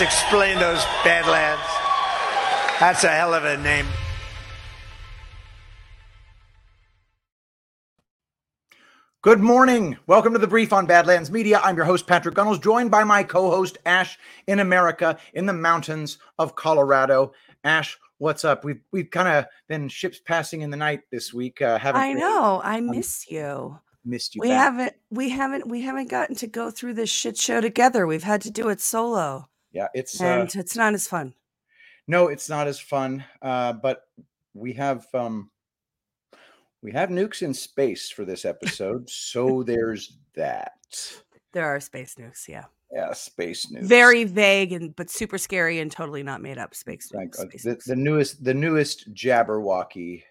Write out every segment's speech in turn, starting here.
Let's explain those Badlands. That's a hell of a name. Good morning. Welcome to the brief on Badlands Media. I'm your host, Patrick Gunnels, joined by my co host, Ashe, in America, in the mountains of Colorado. Ashe, what's up? We've we've kind of been ships passing in the night this week. Uh, haven't I really know. I miss you. missed you. We back. haven't we haven't we haven't gotten to go through this shit show together. We've had to do it solo. Yeah, it's uh, And it's not as fun. no, it's not as fun. Uh, but we have um, we have nukes in space for this episode, so there's that. There are space nukes, yeah. Yeah, space nukes. Very vague and but super scary and totally not made up space nukes. Space The, nukes. the newest, the newest Jabberwocky.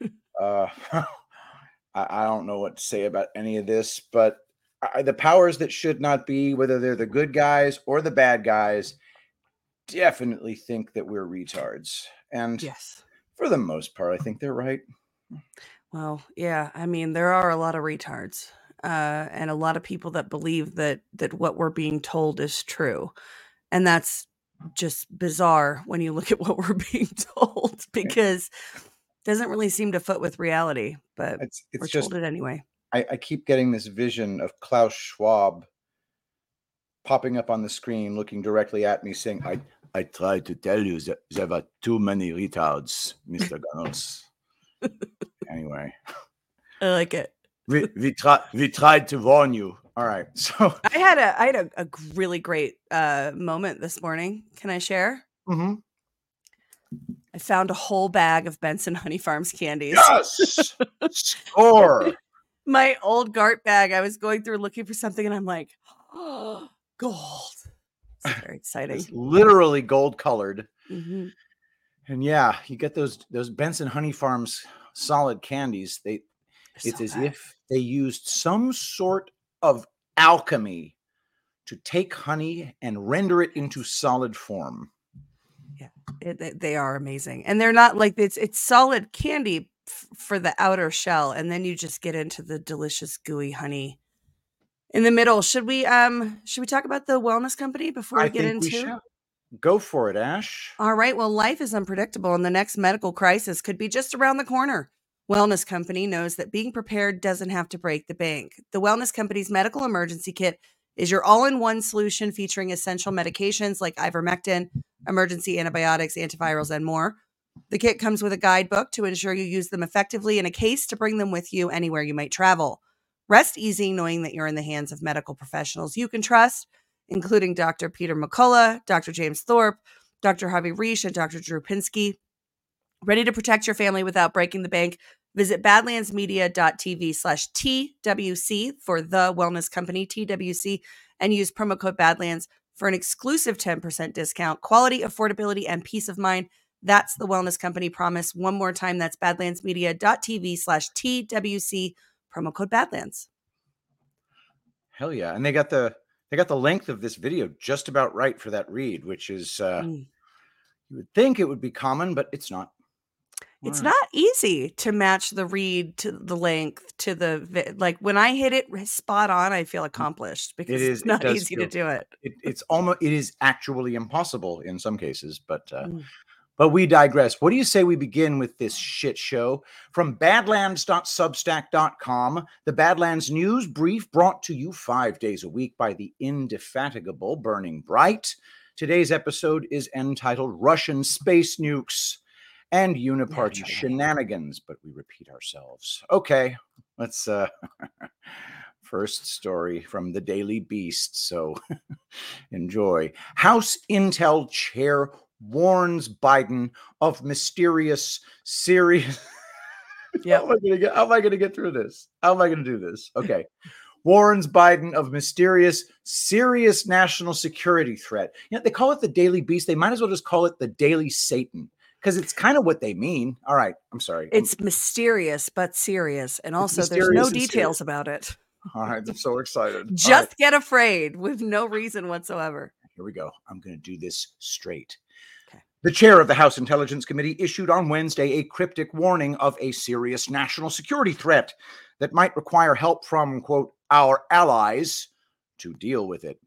uh, I, I don't know what to say about any of this, but the powers that should not be, whether they're the good guys or the bad guys, definitely think that we're retards. And yes. for the most part, I think they're right. Well, yeah. I mean, there are a lot of retards, uh, and a lot of people that believe that that what we're being told is true, and that's just bizarre when you look at what we're being told because it doesn't really seem to foot with reality. But It's we're just told it anyway. I, I keep getting this vision of Klaus Schwab popping up on the screen, looking directly at me, saying, "I I tried to tell you that there were too many retards, Mister Gunnels." anyway, I like it. we we tried we tried to warn you. All right, so I had a I had a, a really great uh, moment this morning. Can I share? Mhm. I found a whole bag of Benson Honey Farms candies. yes, score. My old Gart bag. I was going through looking for something, and I'm like, oh, gold. It's very exciting. It's literally gold colored, Mhm. and yeah, you get those those Benson Honey Farms solid candies. They They're it's so as good. if they used some sort of alchemy to take honey and render it into solid form. It- they- they are amazing, and they're not like it's it's solid candy f- for the outer shell, and then you just get into the delicious gooey honey in the middle. Should we um should we talk about the wellness company before we I get think into? we go for it, Ashe. All right. Well, life is unpredictable, and the next medical crisis could be just around the corner. Wellness Company knows that being prepared doesn't have to break the bank. The Wellness Company's medical emergency kit is your all in one solution featuring essential medications like ivermectin, emergency antibiotics, antivirals, and more. The kit comes with a guidebook to ensure you use them effectively and a case to bring them with you anywhere you might travel. Rest easy knowing that you're in the hands of medical professionals you can trust, including Dr. Peter McCullough, Dr. James Thorpe, Dr. Harvey Risch, and Dr. Drew Pinsky. Ready to protect your family without breaking the bank? Visit badlandsmedia.tv slash TWC for the wellness company, TWC, and use promo code Badlands for an exclusive 10% discount, quality, affordability, and peace of mind. That's the wellness company promise. One more time, that's badlandsmedia.tv slash TWC, promo code Badlands. Hell yeah. And they got the they got the length of this video just about right for that read, which is uh Mm. you would think it would be common, but it's not. It's right. not easy to match the read to the length to the vi- like when I hit it spot on, I feel accomplished because is- it's not does easy to do it. It, it's almost it is actually impossible in some cases, but uh, Mm. But we digress. What do you say we begin with this shit show from badlands.substack.com, the Badlands news brief brought to you 5 days a week by the indefatigable Burning Bright. Today's episode is entitled Russian Space Nukes and Uniparty. Shenanigans, but we repeat ourselves. Okay, let's uh first story from the Daily Beast. So enjoy. House Intel chair warns Biden of mysterious serious Yep. how am I gonna get how am I gonna get through this? How am I gonna do this? Okay. Warns Biden of mysterious, serious national security threat. You know, they call it the Daily Beast. They might as well just call it the Daily Satan because it's kind of what they mean. All right. I'm sorry. I'm- It's mysterious but serious, and also there's no details serious. about it. all right. I'm so excited. All right. Just get afraid with no reason whatsoever. Here we go. I'm going to do this straight. The chair of the House Intelligence Committee issued on Wednesday a cryptic warning of a serious national security threat that might require help from, quote, our allies to deal with it.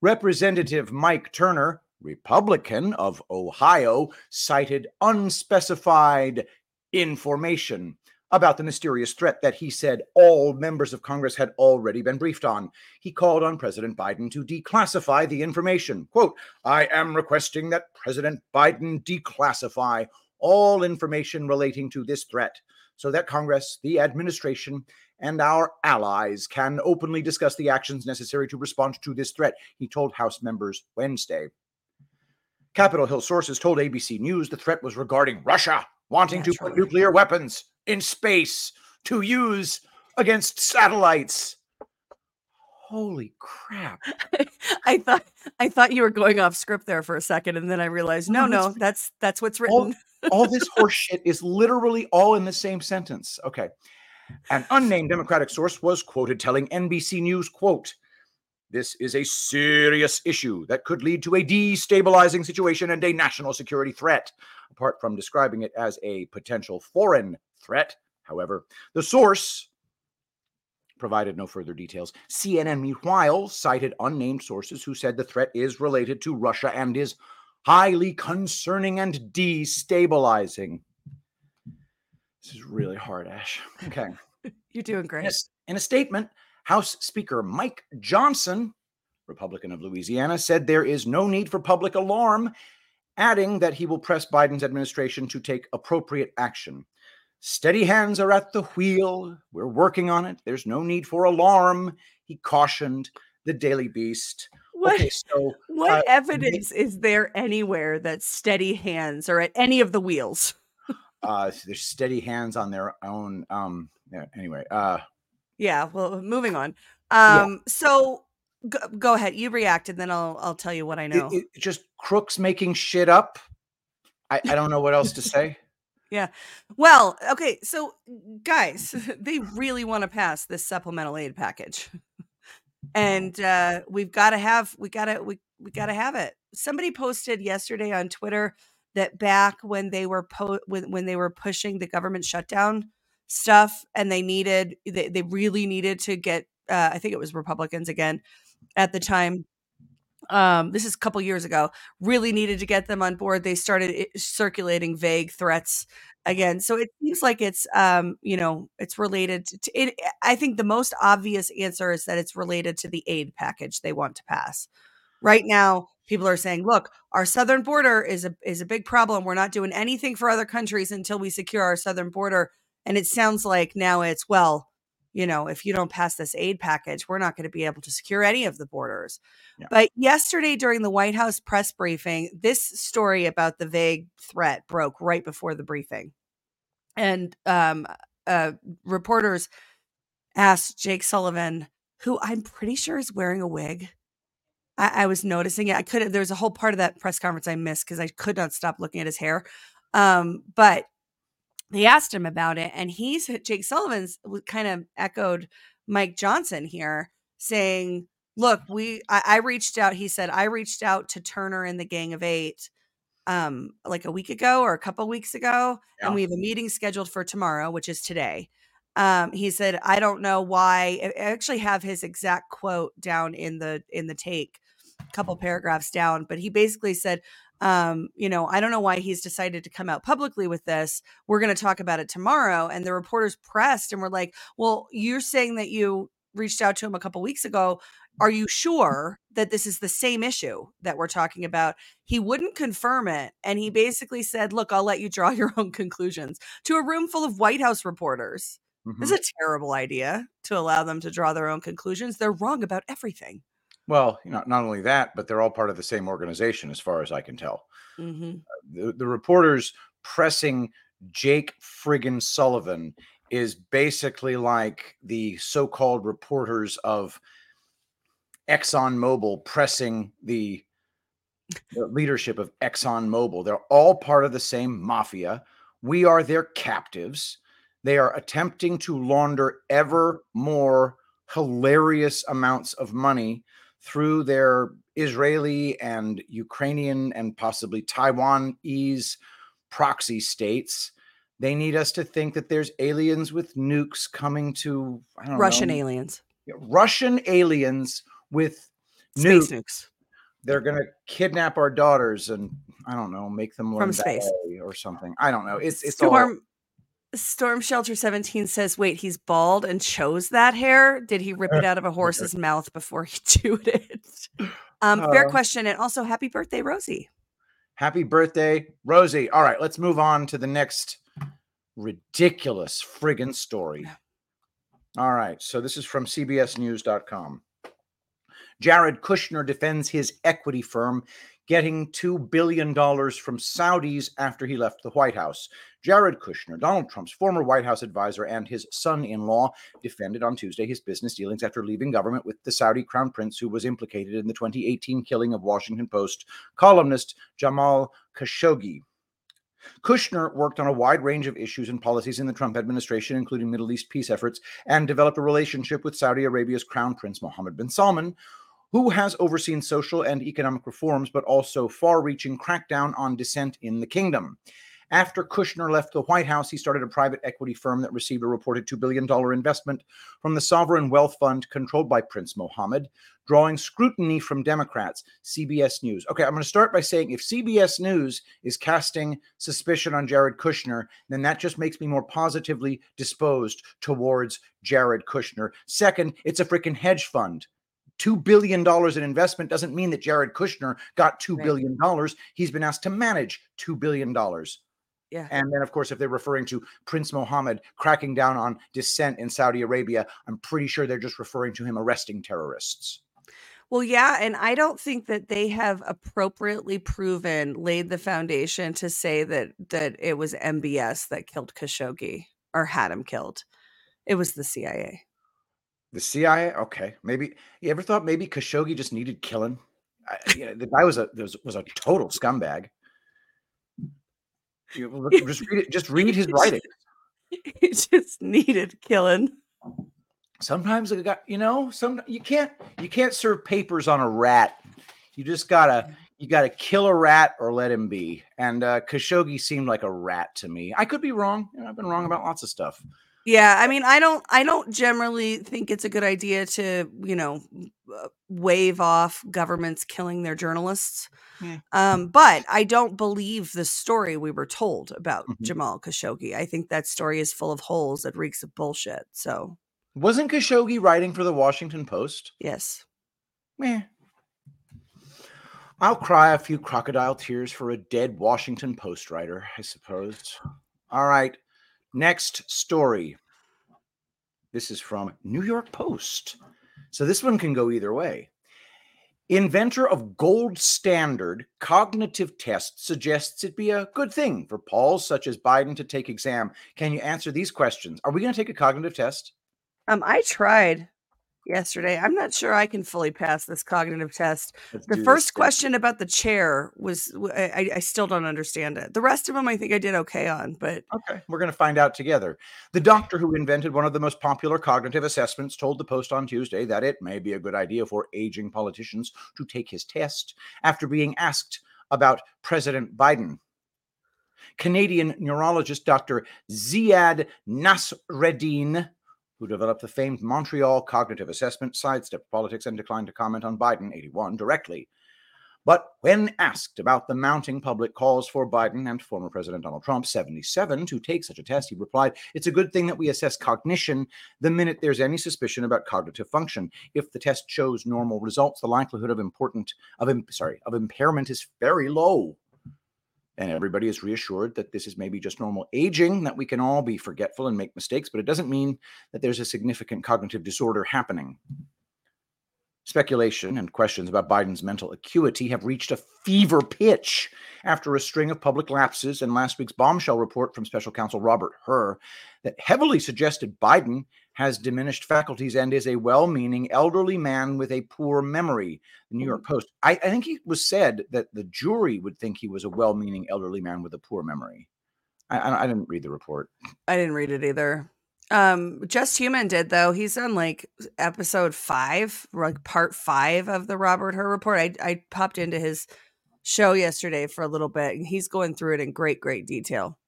Representative Mike Turner, Republican of Ohio, cited unspecified information about the mysterious threat that he said all members of Congress had already been briefed on. He called on President Biden to declassify the information. Quote, I am requesting that President Biden declassify all information relating to this threat so that Congress, the administration, and our allies can openly discuss the actions necessary to respond to this threat, he told House members Wednesday. Capitol Hill sources told ABC News the threat was regarding Russia wanting to put nuclear weapons in space to use against satellites. Holy crap. I thought I thought you were going off script there for a second and then I realized no no that's that's what's written. All, all this horseshit is literally all in the same sentence. Okay. An unnamed Democratic source was quoted telling NBC News, quote, this is a serious issue that could lead to a destabilizing situation and a national security threat. Apart from describing it as a potential foreign threat, however, the source provided no further details. CNN, meanwhile, cited unnamed sources who said the threat is related to Russia and is highly concerning and destabilizing. This is really hard, Ashe. Okay. You're doing great. Yes. In a statement, House Speaker Mike Johnson, Republican of Louisiana, said there is no need for public alarm, adding that he will press Biden's administration to take appropriate action. Steady hands are at the wheel. We're working on it. There's no need for alarm, he cautioned the Daily Beast. What, okay, so what uh, evidence is there anywhere that steady hands are at any of the wheels? uh, there's steady hands on their own. Um, yeah, anyway, uh, yeah. Well, moving on. Um, yeah. so go, go, ahead. You react, and then I'll I'll tell you what I know. It, it, just crooks making shit up. I, I don't know what else to say. Yeah. Well, okay. So, guys, they really want to pass this supplemental aid package, and uh, we've got to have we got to we we got to have it. Somebody posted yesterday on Twitter that back when they were po- when when they were pushing the government shutdown stuff and they needed they, they really needed to get uh, i think it was republicans again at the time um, this is a couple years ago really needed to get them on board. They started circulating vague threats again. So it seems like it's um, you know it's related to it i think the most obvious answer is that it's related to the aid package they want to pass. Right now people are saying look our southern border is a is a big problem. We're not doing anything for other countries until we secure our southern border. And it sounds like now it's, well, you know, if you don't pass this aid package, we're not going to be able to secure any of the borders. Yeah. But yesterday during the White House press briefing, this story about the vague threat broke right before the briefing. And um, uh, reporters asked Jake Sullivan, who I'm pretty sure is wearing a wig. I, I was noticing it. I could there's a whole part of that press conference I missed because I could not stop looking at his hair. Um, but they asked him about it, and he's Jake Sullivan's kind of echoed Mike Johnson here, saying, "Look, we I, I, reached out." He said, "I reached out to Turner and the Gang of Eight, um, like a week ago or a couple weeks ago, yeah. and we have a meeting scheduled for tomorrow, which is today." Um, he said, "I don't know why." I actually have his exact quote down in the in the take, a couple paragraphs down, but he basically said, um, you know, I don't know why he's decided to come out publicly with this. We're going to talk about it tomorrow. And the reporters pressed and were like, well, you're saying that you reached out to him a couple weeks ago. Are you sure that this is the same issue that we're talking about? He wouldn't confirm it. And he basically said, look, I'll let you draw your own conclusions to a room full of White House reporters. Mm-hmm. This is a terrible idea to allow them to draw their own conclusions. They're wrong about everything. Well, you know, not only that, but they're all part of the same organization, as far as I can tell. Mm-hmm. The, the reporters pressing Jake friggin' Sullivan is basically like the so-called reporters of ExxonMobil pressing the, the leadership of ExxonMobil. They're all part of the same mafia. We are their captives. They are attempting to launder ever more hilarious amounts of money through their Israeli and Ukrainian and possibly Taiwanese proxy states. They need us to think that there's aliens with nukes coming to Russian know, aliens. Russian aliens with Space nukes. nukes. they're gonna kidnap our daughters and I don't know, make them learn From space. or something. I don't know. It's it's all Storm Storm Shelter 17 says, wait, he's bald and chose that hair? Did he rip it out of a horse's mouth before he chewed it? Um, fair Uh, question. And also happy birthday, Rosie. happy birthday, Rosie. All right, let's move on to the next ridiculous friggin' story. All right, so this is from CBSNews.com. Jared Kushner defends his equity firm getting $2 billion from Saudis after he left the White House. Jared Kushner, Donald Trump's former White House advisor and his son in law, defended on Tuesday his business dealings after leaving government with the Saudi crown prince who was implicated in the 2018 killing of Washington Post columnist Jamal Khashoggi. Kushner worked on a wide range of issues and policies in the Trump administration, including Middle East peace efforts, and developed a relationship with Saudi Arabia's crown prince Mohammed bin Salman, who has overseen social and economic reforms, but also far reaching crackdown on dissent in the kingdom. After Kushner left the White House, he started a private equity firm that received a reported $2 billion investment from the sovereign wealth fund controlled by Prince Mohammed, drawing scrutiny from Democrats. CBS News. Okay, I'm going to start by saying if CBS News is casting suspicion on Jared Kushner, then that just makes me more positively disposed towards Jared Kushner. Second, it's a freaking hedge fund. $2 billion in investment doesn't mean that Jared Kushner got $2 billion. He's been asked to manage $2 billion. Yeah. And then, of course, if they're referring to Prince Mohammed cracking down on dissent in Saudi Arabia, I'm pretty sure they're just referring to him arresting terrorists. Well, yeah, and I don't think that they have appropriately proven laid the foundation to say that that it was MBS that killed Khashoggi or had him killed. It was the CIA. The CIA, okay, maybe. You ever thought maybe Khashoggi just needed killing? I, you know, the guy was a was, was a total scumbag. You just read it. Just read his writing. He just needed killing. Sometimes a guy, you know, some you can't you can't serve papers on a rat. You just gotta you gotta kill a rat or let him be. And uh, Khashoggi seemed like a rat to me. I could be wrong. You know, I've been wrong about lots of stuff. Yeah, I mean, I don't I don't generally think it's a good idea to, you know, uh, wave off governments killing their journalists. Yeah. Um, but I don't believe the story we were told about Mhm. Jamal Khashoggi. I think that story is full of holes that reeks of bullshit. So, Wasn't Khashoggi writing for the Washington Post? yes. Meh. I'll cry a few crocodile tears for a dead Washington Post writer, I suppose. All right. Next story. This is from New York Post. So this one can go either way. Inventor of gold standard cognitive test suggests it be a good thing for Pauls such as Biden to take exam. Can you answer these questions? Are we going to take a cognitive test? Um, I tried yesterday. I'm not sure I can fully pass this cognitive test. Let's The do this first thing. question about the chair was—I still don't understand it. The rest of them I think I did okay on, but Okay, we're going to find out together. The doctor who invented one of the most popular cognitive assessments told the Post on Tuesday that it may be a good idea for aging politicians to take his test after being asked about President Biden. Canadian neurologist Dr. Ziad Nasreddine, who developed the famed Montreal cognitive assessment, sidestepped politics and declined to comment on Biden, 81, directly. But when asked about the mounting public calls for Biden and former President Donald Trump, 77, to take such a test, he replied, It's a good thing that we assess cognition the minute there's any suspicion about cognitive function. If the test shows normal results, the likelihood of important of sorry, of impairment is very low. And everybody is reassured that this is maybe just normal aging, that we can all be forgetful and make mistakes, but it doesn't mean that there's a significant cognitive disorder happening. Speculation and questions about Biden's mental acuity have reached a fever pitch after a string of public lapses and last week's bombshell report from special counsel Robert Hur that heavily suggested Biden has diminished faculties and is a well meaning elderly man with a poor memory. The New York Post, I, I think it was said that the jury would think he was a well meaning elderly man with a poor memory. I, I, I didn't read the report. I didn't read it either. Um, Just Human did though. He's on like episode five, like part five of the Robert Hur report. I I popped into his show yesterday for a little bit, and he's going through it in great, great detail.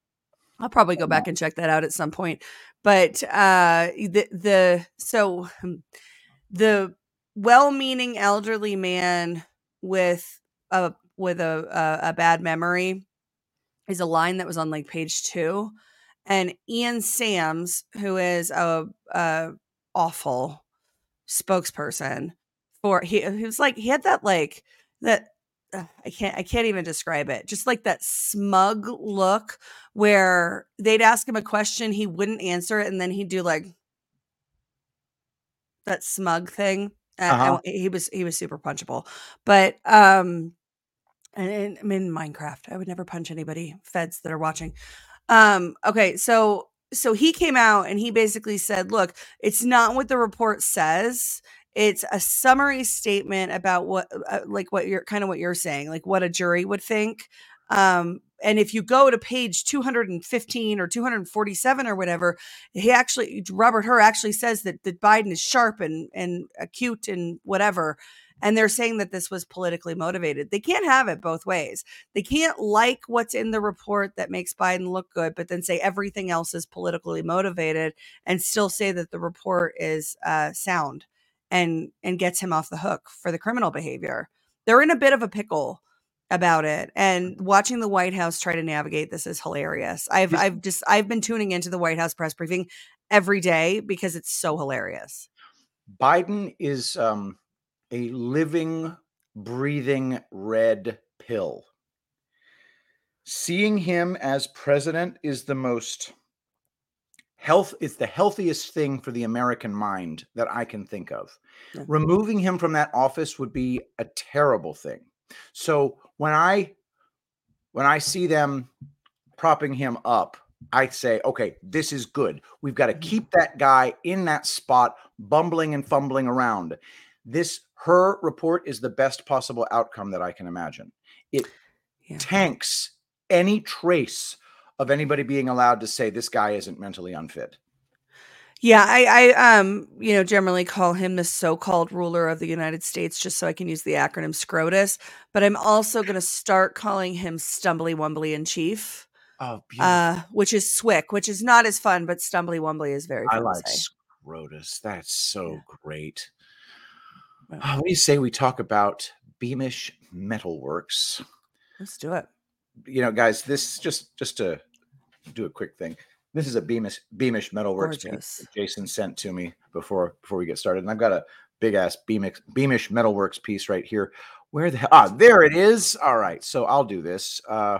I'll probably go back and check that out at some point. But uh the the so hmm, the well-meaning elderly man with a with a, a a bad memory is a line that was on like page two, and Ian Sams, who is a, a awful spokesperson for he, he was like he had that like that uh, I can't I can't even describe it. Just like that smug look where they'd ask him a question, he wouldn't answer it, and then he'd do like that smug thing. Uh, Uh-huh. he was he was super punchable, but um, and, and I'm in Minecraft. I would never punch anybody. Feds that are watching. Um, okay, so so he came out and he basically said, "Look, it's not what the report says." It's a summary statement about what, uh, like what you're kind of what you're saying, like what a jury would think. Um, and if you go to page 215 or 247 or whatever, he actually Robert Hur actually says that that Biden is sharp and and acute and whatever. And they're saying that this was politically motivated. They can't have it both ways. They can't like what's in the report that makes Biden look good, but then say everything else is politically motivated and still say that the report is uh, sound and and gets him off the hook for the criminal behavior. They're in a bit of a pickle about it and watching the White House try to navigate this is hilarious. I've. I've just I've been tuning into the White House press briefing every day because it's so hilarious. Biden is um, a living, breathing red pill. Seeing him as president is the most health is the healthiest thing for the American mind that I can think of. Yeah. Removing him from that office would be a terrible thing. So when I when I see them propping him up, I say, okay, this is good. We've got to Mhm. keep that guy in that spot, bumbling and fumbling around. This Hur report is the best possible outcome that I can imagine. It Yeah. tanks any trace of anybody being allowed to say this guy isn't mentally unfit. Yeah, I, I um, you know, generally call him the so-called ruler of the United States just so I can use the acronym SCROTUS, but I'm also going to start calling him Stumbly Wumbly in Chief, Oh, beautiful. uh, which is Swick, which is not as fun, but Stumbly Wumbly is very I like. Scrotus. That's so Yeah. great. Well. Uh, what do you say we talk about Beamish Metalworks? Let's do it. You know, guys, this just just to do a quick thing. This is a Beamish Beamish Metalworks piece Gorgeous. that Jason sent to me before before we get started, and I've got a big ass Beamish Beamish Metalworks piece right here. Where the hell? Ah, there it is. All right, so I'll do this. Uh,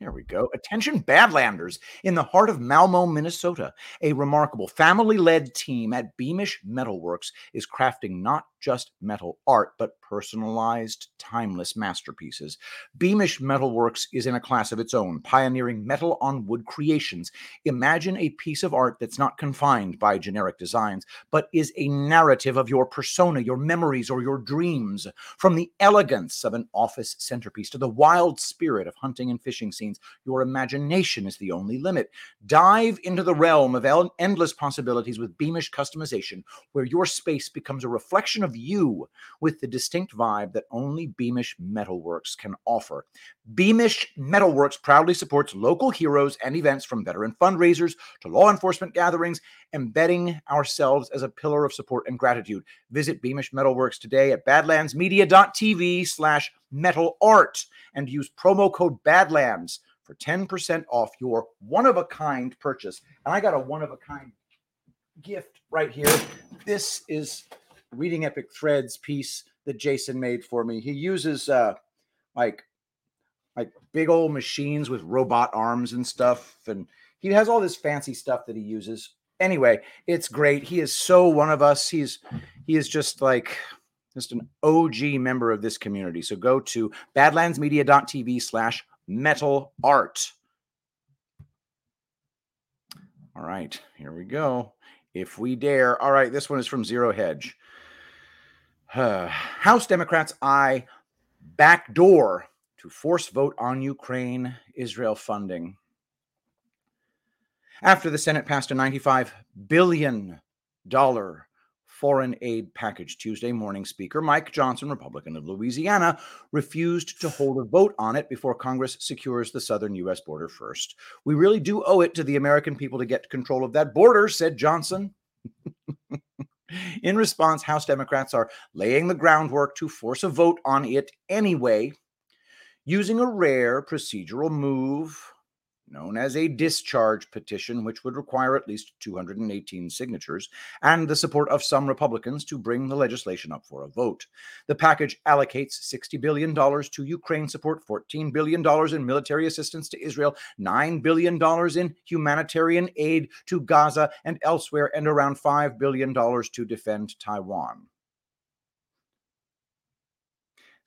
There we go. Attention, Badlanders. In the heart of Malmo, Minnesota, a remarkable family led team at Beamish Metalworks is crafting not just metal art, but personalized, timeless masterpieces. Beamish Metalworks is in a class of its own, pioneering metal on wood creations. Imagine a piece of art that's not confined by generic designs, but is a narrative of your persona, your memories, or your dreams. From the elegance of an office centerpiece to the wild spirit of hunting and fishing scenes, your imagination is the only limit. Dive into the realm of el- endless possibilities with Beamish customization, where your space becomes a reflection of you with the distinct vibe that only Beamish Metalworks can offer. Beamish Metalworks proudly supports local heroes and events from veteran fundraisers to law enforcement gatherings, embedding ourselves as a pillar of support and gratitude. Visit Beamish Metalworks today at badlandsmedia.tv slash metal art and use promo code badlands for 10% off your one-of-a-kind purchase. And I got a one-of-a-kind gift right here. This is Reading Epic Threads piece that Jason made for me. He uses uh like like big old machines with robot arms and stuff and he has all this fancy stuff that he uses. Anyway, it's great. He is so one of us. He's he is just like just an OG member of this community. So go to badlandsmedia.tv slash metal art. All right, here we go. If we dare. All right, this one is from Zero Hedge. House Democrats eye backdoor to force vote on Ukraine Israel funding. After the Senate passed a $95 billion foreign aid package Tuesday morning, Speaker Mike Johnson, Republican of Louisiana, refused to hold a vote on it before Congress secures the southern U.S. border first. We really do owe it to the American people to get control of that border, said Johnson. In response, House Democrats are laying the groundwork to force a vote on it anyway, using a rare procedural move known as a discharge petition, which would require at least 218 signatures, and the support of some Republicans to bring the legislation up for a vote. The package allocates $60 billion to Ukraine support, $14 billion in military assistance to Israel, $9 billion in humanitarian aid to Gaza and elsewhere, and around $5 billion to defend Taiwan.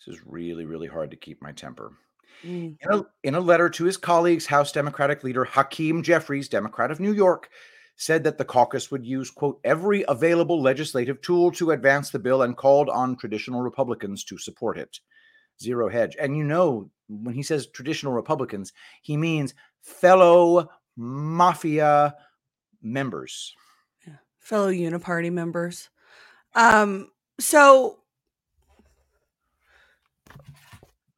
This is really, really hard to keep my temper. Mm. In a, in a letter to his colleagues, House Democratic leader Hakeem Jeffries, Democrat of New York, said that the caucus would use, quote, every available legislative tool to advance the bill and called on traditional Republicans to support it. Zero hedge. And you know, when he says traditional Republicans, he means fellow mafia members. fellow uniparty members. Um, so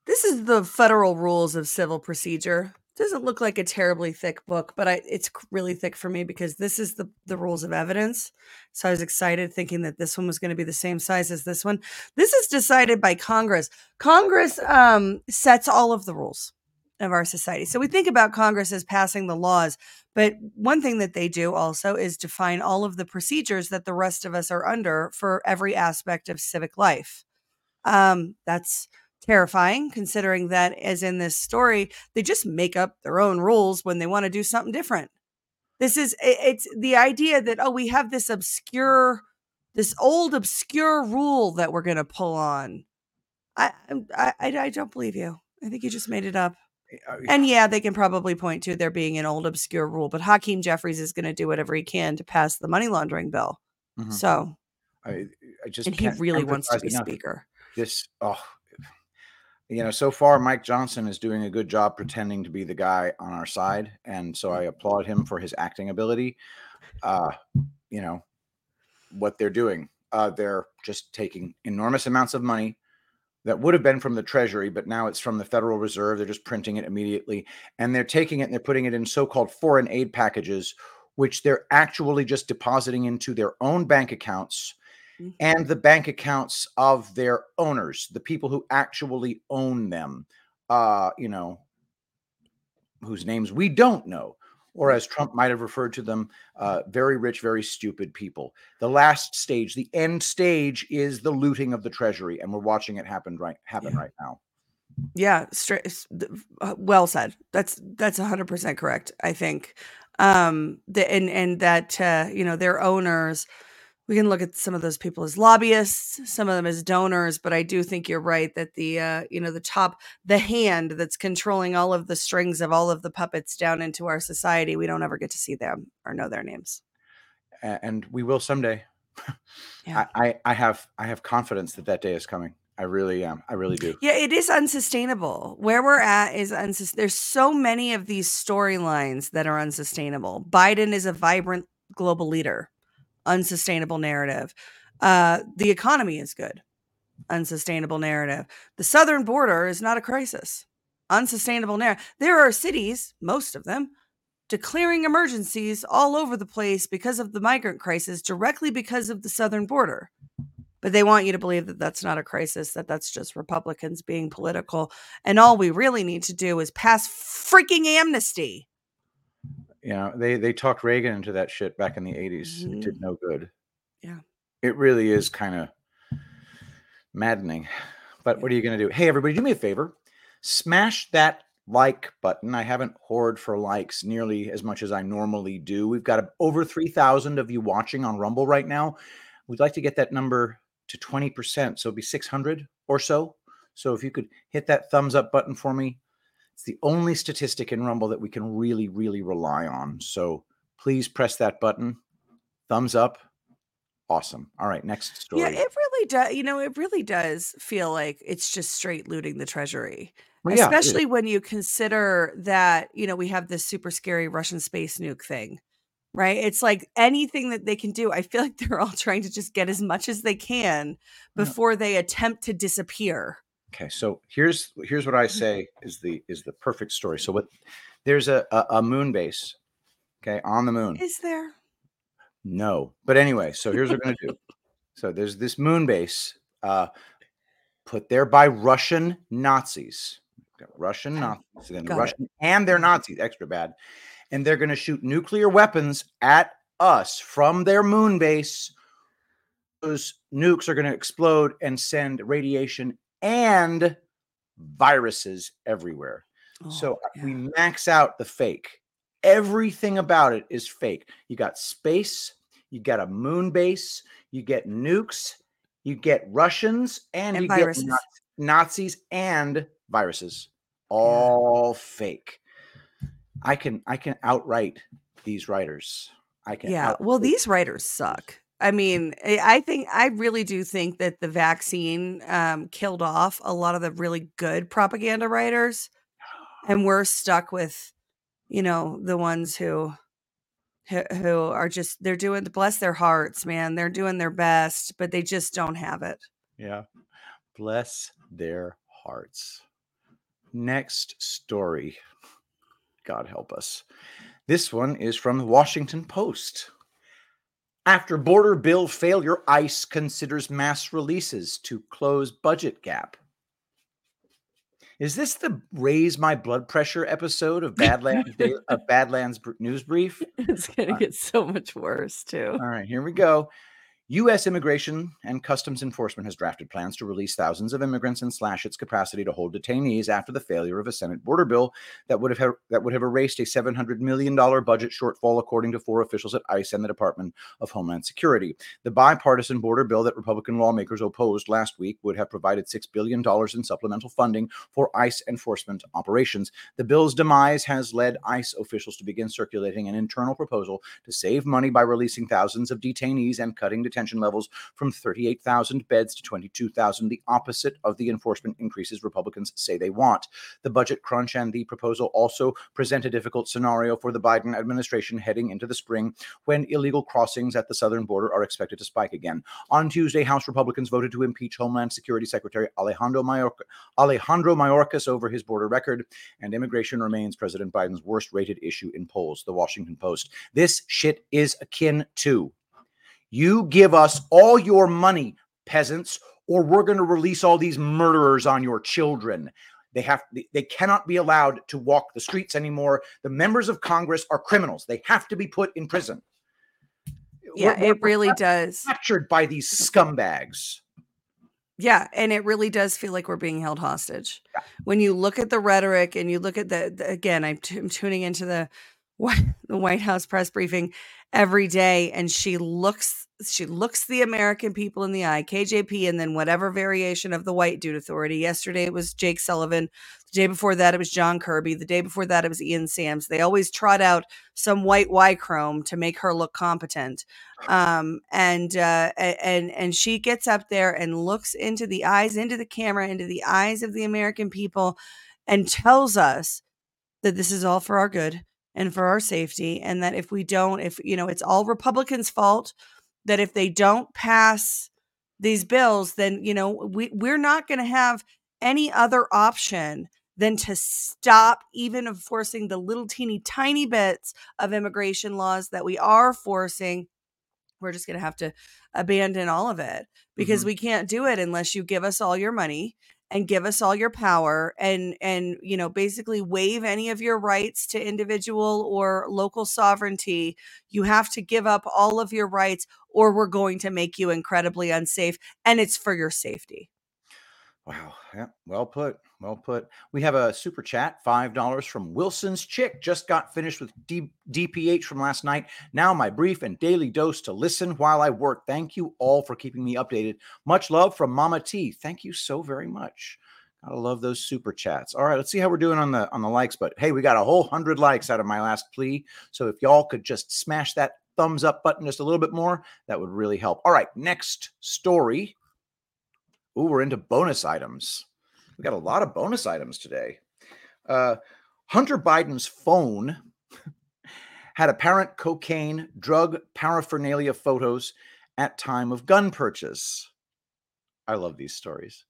this is the federal rules of civil procedure. Doesn't look like a terribly thick book, but I, it's really thick for me because this is the the rules of evidence. So I was excited thinking that this one was going to be the same size as this one. This is decided by Congress. Congress um, sets all of the rules of our society. So we think about Congress as passing the laws, but one thing that they do also is define all of the procedures that the rest of us are under for every aspect of civic life. Um, that's terrifying considering that, as in this story, they just make up their own rules when they want to do something different. This is it's the idea that, oh, we have this obscure, this old obscure rule that we're going to pull on. I, I, I, don't believe you. I think you just made it up. And yeah, they can probably point to there being an old obscure rule, but Hakeem Jeffries is going to do whatever he can to pass the money laundering bill. mhm. So, I, I just and he really wants to be enough speaker. this oh you know so far mike johnson is doing a good job pretending to be the guy on our side and so i applaud him for his acting ability uh you know what they're doing. Uh they're just taking enormous amounts of money that would have been from the treasury but now it's from the federal reserve. They're just printing it immediately and they're taking it and they're putting it in so-called foreign aid packages which they're actually just depositing into their own bank accounts Mhm. and the bank accounts of their owners, the people who actually own them, uh, you know, whose names we don't know, or as Trump might have referred to them, uh, very rich, very stupid people. The last stage, the end stage, is the looting of the treasury, and we're watching it happen right happen Yeah. right now. Yeah, straight. uh, Well said. That's that's hundred percent correct. I think, um, the and and that uh, you know their owners. We can look at some of those people as lobbyists, some of them as donors, but I do think you're right that the uh, you know the top, the hand that's controlling all of the strings of all of the puppets down into our society, we don't ever get to see them or know their names. And we will someday. Yeah. I, I, I have I have confidence that that day is coming. I really am. I really do. Yeah, it is unsustainable. Where we're at is unsus- there's so many of these storylines that are unsustainable. Biden is a vibrant global leader. Unsustainable narrative. Uh, the economy is good. Unsustainable narrative. The southern border is not a crisis. Unsustainable narrative. There are cities, most of them, declaring emergencies all over the place because of the migrant crisis, directly because of the southern border but they want you to believe that that's not a crisis that that's just republicans being political and all we really need to do is pass freaking amnesty You know, they they talked Reagan into that shit back in the 80s. It Mhm. did no good. Yeah. It really is kind of maddening. But what are you going to do? Hey, everybody, do me a favor. Smash that like button. I haven't hoard for likes nearly as much as I normally do. We've got over 3,000 of you watching on Rumble right now. We'd like to get that number to 20%. So it'd be 600 or so. So if you could hit that thumbs up button for me, it's the only statistic in Rumble that we can really, really rely on. So please press that button. Thumbs up. Awesome. All right, next story. yeah it really does you know it really does feel like it's just straight looting the treasury Well, yeah, it especially when you consider that you know we have this super scary russian space nuke thing right it's like anything that they can do i feel like they're all trying to just get as much as they can before they attempt to disappear Okay, so here's here's what I say is the is the perfect story. So what there's a a, a moon base, okay, on the moon. is there No, but anyway, so here's what we're gonna do. So there's this moon base uh, put there by Russian Nazis. Russian Nazis, then got it. Russian and they're Nazis, extra bad. And they're going to shoot nuclear weapons at us from their moon base. Those nukes are going to explode and send radiation and viruses everywhere. so Oh, uh, we max out the fake. Everything about it is fake. You got space, you got a moon base, you get nukes, you get Russians, and, And you viruses. get Nazis and viruses. All fake. I can I can outright these writers. I can Yeah. Well, these writers suck. I mean, I I think I really do think that the vaccine um, killed off a lot of the really good propaganda writers, and we're stuck with, you know, the ones who, who who are just they're doing bless their hearts, man. They're doing their best, but they just don't have it. Yeah. Bless their hearts. Next story. God help us. This one is from the Washington Post. After border bill failure, ICE considers mass releases to close budget gap. Is this the raise my blood pressure episode of Badlands of Badlands News Brief? It's gonna Uh, get so much worse too. All right, here we go. U.S. Immigration and Customs Enforcement has drafted plans to release thousands of immigrants and slash its capacity to hold detainees after the failure of a Senate border bill that would have that would have erased a 700 million dollar budget shortfall, according to four officials at ICE and the Department of Homeland Security. The bipartisan border bill that Republican lawmakers opposed last week would have provided six billion dollars in supplemental funding for ICE enforcement operations. The bill's demise has led ICE officials to begin circulating an internal proposal to save money by releasing thousands of detainees and cutting levels from 38,000 beds to 22,000, the opposite of the enforcement increases Republicans say they want. The budget crunch and the proposal also present a difficult scenario for the Biden administration heading into the spring when illegal crossings at the southern border are expected to spike again. On Tuesday, House Republicans voted to impeach Homeland Security Secretary Alejandro, Alejandro Mayorkas over his border record, and immigration remains President Biden's worst rated issue in polls, the Washington Post. This shit is akin to you give us all your money, peasants, or we're going to release all these murderers on your children. They have they- cannot be allowed to walk the streets anymore. The members of Congress are criminals. They have to be put in prison. Yeah, We're- we're- it really does. captured by these scumbags. Yeah, and it really does feel like we're being held hostage. When you look at the rhetoric and you look at the, the- again, I'm, t- I'm tuning into the the White House press briefing every day, and she looks she looks the American people in the eye, KJP, and then whatever variation of the white dude authority. Yesterday it was Jake Sullivan. The day before that it was John Kirby. The day before that it was Ian Sams. They always trot out some white Y chrome to make her look competent um and uh and and she gets up there and looks into the eyes into the camera into the eyes of the american people and tells us that this is all for our good and for our safety and that if we don't if you know it's all republicans fault that if they don't pass these bills then you know we we're not going to have any other option than to stop even enforcing the little teeny tiny bits of immigration laws that we are forcing we're just going to have to abandon all of it because Mhm. we can't do it unless you give us all your money and give us all your power and and you know basically waive any of your rights to individual or local sovereignty. You have to give up all of your rights or we're going to make you incredibly unsafe and it's for your safety Wow. Yeah. Well put. Well put. We have a super chat, $5 from Wilson's Chick. Just got finished with D- DPH from last night. Now, my brief and daily dose to listen while I work. Thank you all for keeping me updated. Much love from Mama T. Thank you so very much. Gotta love those super chats. All right, let's see how we're doing on the on the likes. But hey, we got a whole hundred likes out of my last plea. So if y'all could just smash that thumbs up button just a little bit more, that would really help. All right, next story. Ooh, we're into bonus items. We got a lot of bonus items today. Uh, Hunter Biden's phone had apparent cocaine drug paraphernalia photos at time of gun purchase. I love these stories.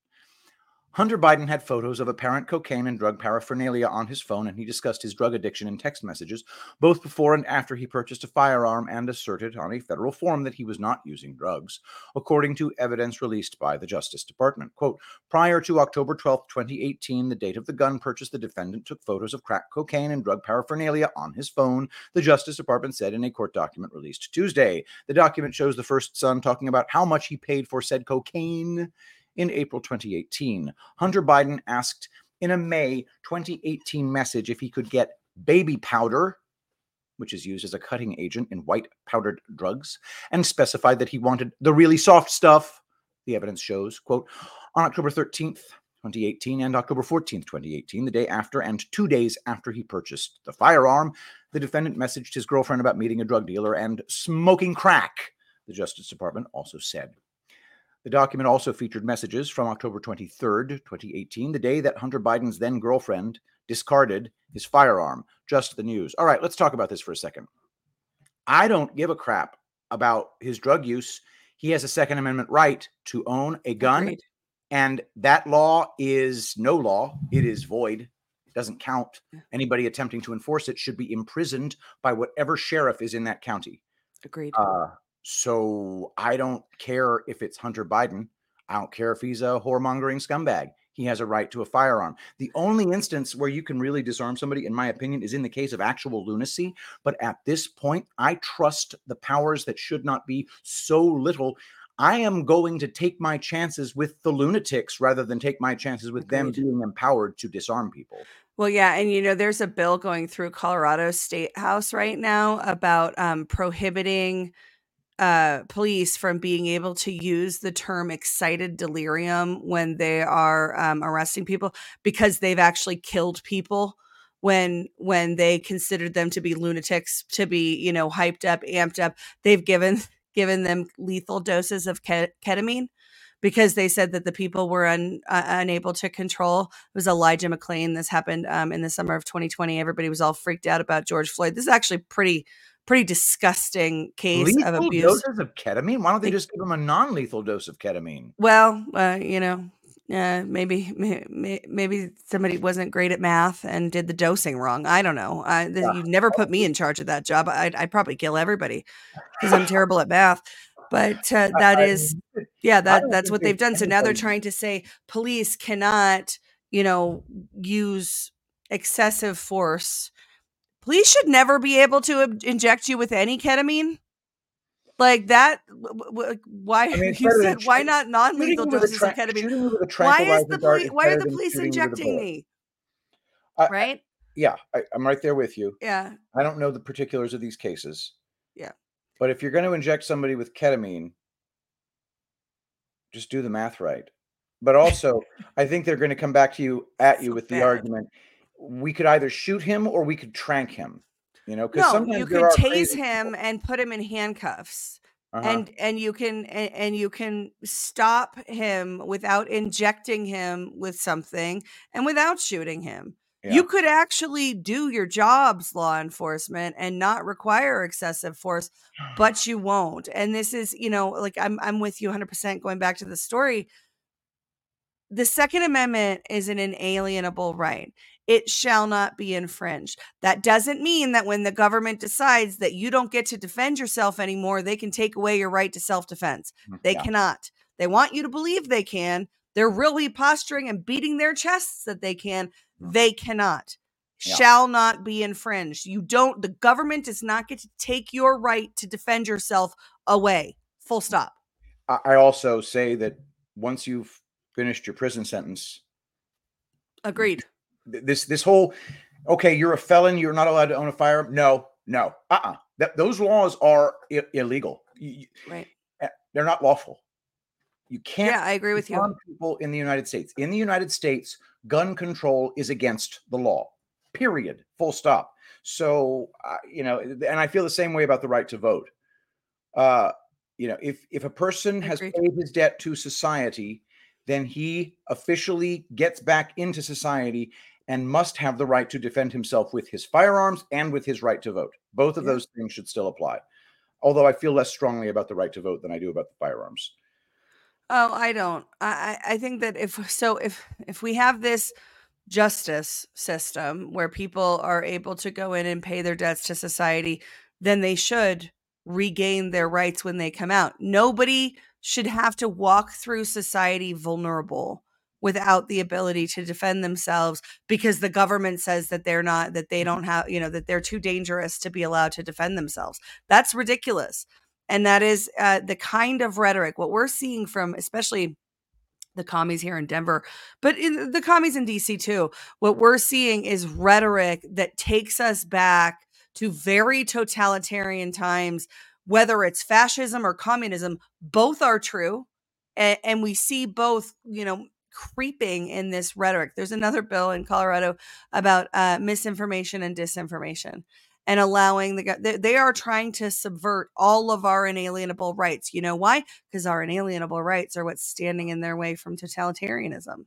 Hunter Biden had photos of apparent cocaine and drug paraphernalia on his phone, and he discussed his drug addiction in text messages, both before and after he purchased a firearm and asserted on a federal form that he was not using drugs, according to evidence released by the Justice Department. Quote Prior to October 12, 2018, the date of the gun purchase, the defendant took photos of crack cocaine and drug paraphernalia on his phone, the Justice Department said in a court document released Tuesday. The document shows the first son talking about how much he paid for said cocaine in April 2018. Hunter Biden asked in a May 2018 message if he could get baby powder, which is used as a cutting agent in white powdered drugs, and specified that he wanted the really soft stuff. The evidence shows, quote, on October 13th, 2018 and October 14th, 2018, the day after and two days after he purchased the firearm, the defendant messaged his girlfriend about meeting a drug dealer and smoking crack, the Justice Department also said. The document also featured messages from October 23rd, 2018, the day that Hunter Biden's then girlfriend discarded his firearm. Just the news. All right, let's talk about this for a second. I don't give a crap about his drug use. He has a Second Amendment right to own a gun, and that law is no law. It is void. It doesn't count. Anybody attempting to enforce it should be imprisoned by whatever sheriff is in that county. Agreed. Uh, so I don't care if it's Hunter Biden. I don't care if he's a whoremongering scumbag. He has a right to a firearm. The only instance where you can really disarm somebody, in my opinion, is in the case of actual lunacy. But at this point, I trust the powers that should not be so little. I am going to take my chances with the lunatics rather than take my chances with them being empowered to disarm people. Well, yeah, and you know, there's a bill going through Colorado State House right now about um, prohibiting uh, police from being able to use the term excited delirium when they are um, arresting people because they've actually killed people when when they considered them to be lunatics to be you know hyped up amped up they've given given them lethal doses of ke- ketamine because they said that the people were un, uh, unable to control. It was Elijah McClain. This happened um, in the summer of 2020. Everybody was all freaked out about George Floyd. This is actually pretty pretty disgusting case of abuse. doses of ketamine? Why don't they just give them a non-lethal dose of ketamine? Well, uh, you know, uh, maybe may- may- maybe somebody wasn't great at math and did the dosing wrong. I don't know. I, Yeah. you never put me in charge of that job. I'd, I'd probably kill everybody because I'm terrible at math. But uh, that is, yeah, that that's what they've done. So now they're trying to say police cannot, you know, use excessive force. Police should never be able to ob- inject you with any ketamine. Like that, w- w- why I mean, you said why not non-lethal you with doses tra- of ketamine? shooting you with a Why is the police? Why are the police shooting you with a injecting me? I- I- Right? yeah, I, I'm right there with you. Yeah. I don't know the particulars of these cases. Yeah. But if you're going to inject somebody with ketamine, just do the math right. But also, I think they're going to come back to you at you So with the argument. We could either shoot him or we could trank him. You know, because No, sometimes you could tase him people. and put him in handcuffs. Uh-huh. and and you can and, and you can stop him without injecting him with something and without shooting him Yeah. you could actually do your jobs law enforcement and not require excessive force but you won't and this is you know like i'm i'm with you 100% going back to the story the second amendment is an inalienable right it shall not be infringed. That doesn't mean that when the government decides that you don't get to defend yourself anymore they can take away your right to self-defense. They Yeah. cannot. They want you to believe they can. They're really posturing and beating their chests that they can. Mm. they cannot. Yeah. shall not be infringed. You don't the government does not get to take your right to defend yourself away. Full stop. I also say that once you've finished your prison sentence, agreed this this whole okay, you're a felon, you're not allowed to own a firearm. No, no, uh, uh That those laws are I- illegal. Right eh, they're not lawful. You can't yeah i agree with you people in the United States. In the United States, gun control is against the law. Period. Full stop. So, uh, you know, and I feel the same way about the right to vote. Uh, you know, if if a person has paid his debt to society, then he officially gets back into society and must have the right to defend himself with his firearms and with his right to vote. Both of Yeah. those things should still apply. Although I feel less strongly about the right to vote than I do about the firearms. Oh, I don't. I I I think that if so if if we have this justice system where people are able to go in and pay their debts to society, then they should regain their rights when they come out. Nobody should have to walk through society vulnerable without the ability to defend themselves because the government says that they're not that they don't have, you know, that they're too dangerous to be allowed to defend themselves. That's ridiculous. And that is uh, the kind of rhetoric what we're seeing from especially the commies here in Denver, but in the commies in DC too. What we're seeing is rhetoric that takes us back to very totalitarian times, whether it's fascism or communism, both are true. And, and we see both, you know, creeping in this rhetoric. There's another bill in Colorado about uh, misinformation and disinformation and allowing the they, are trying to subvert all of our inalienable rights. You know why? Because our inalienable rights are what's standing in their way from totalitarianism.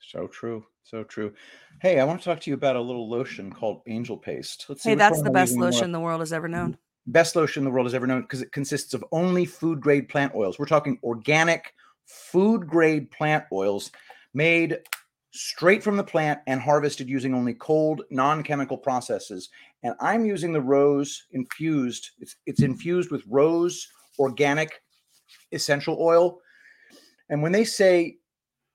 So true. So true. Hey, I want to talk to you about a little lotion called Angel Paste. Let's see. Hey, that's the best lotion more. the world has ever known. Best lotion the world has ever known because it consists of only food grade plant oils. We're talking organic food grade plant oils made straight from the plant and harvested using only cold, non-chemical processes. And I'm using the rose infused. It's it's infused with rose organic essential oil. And when they say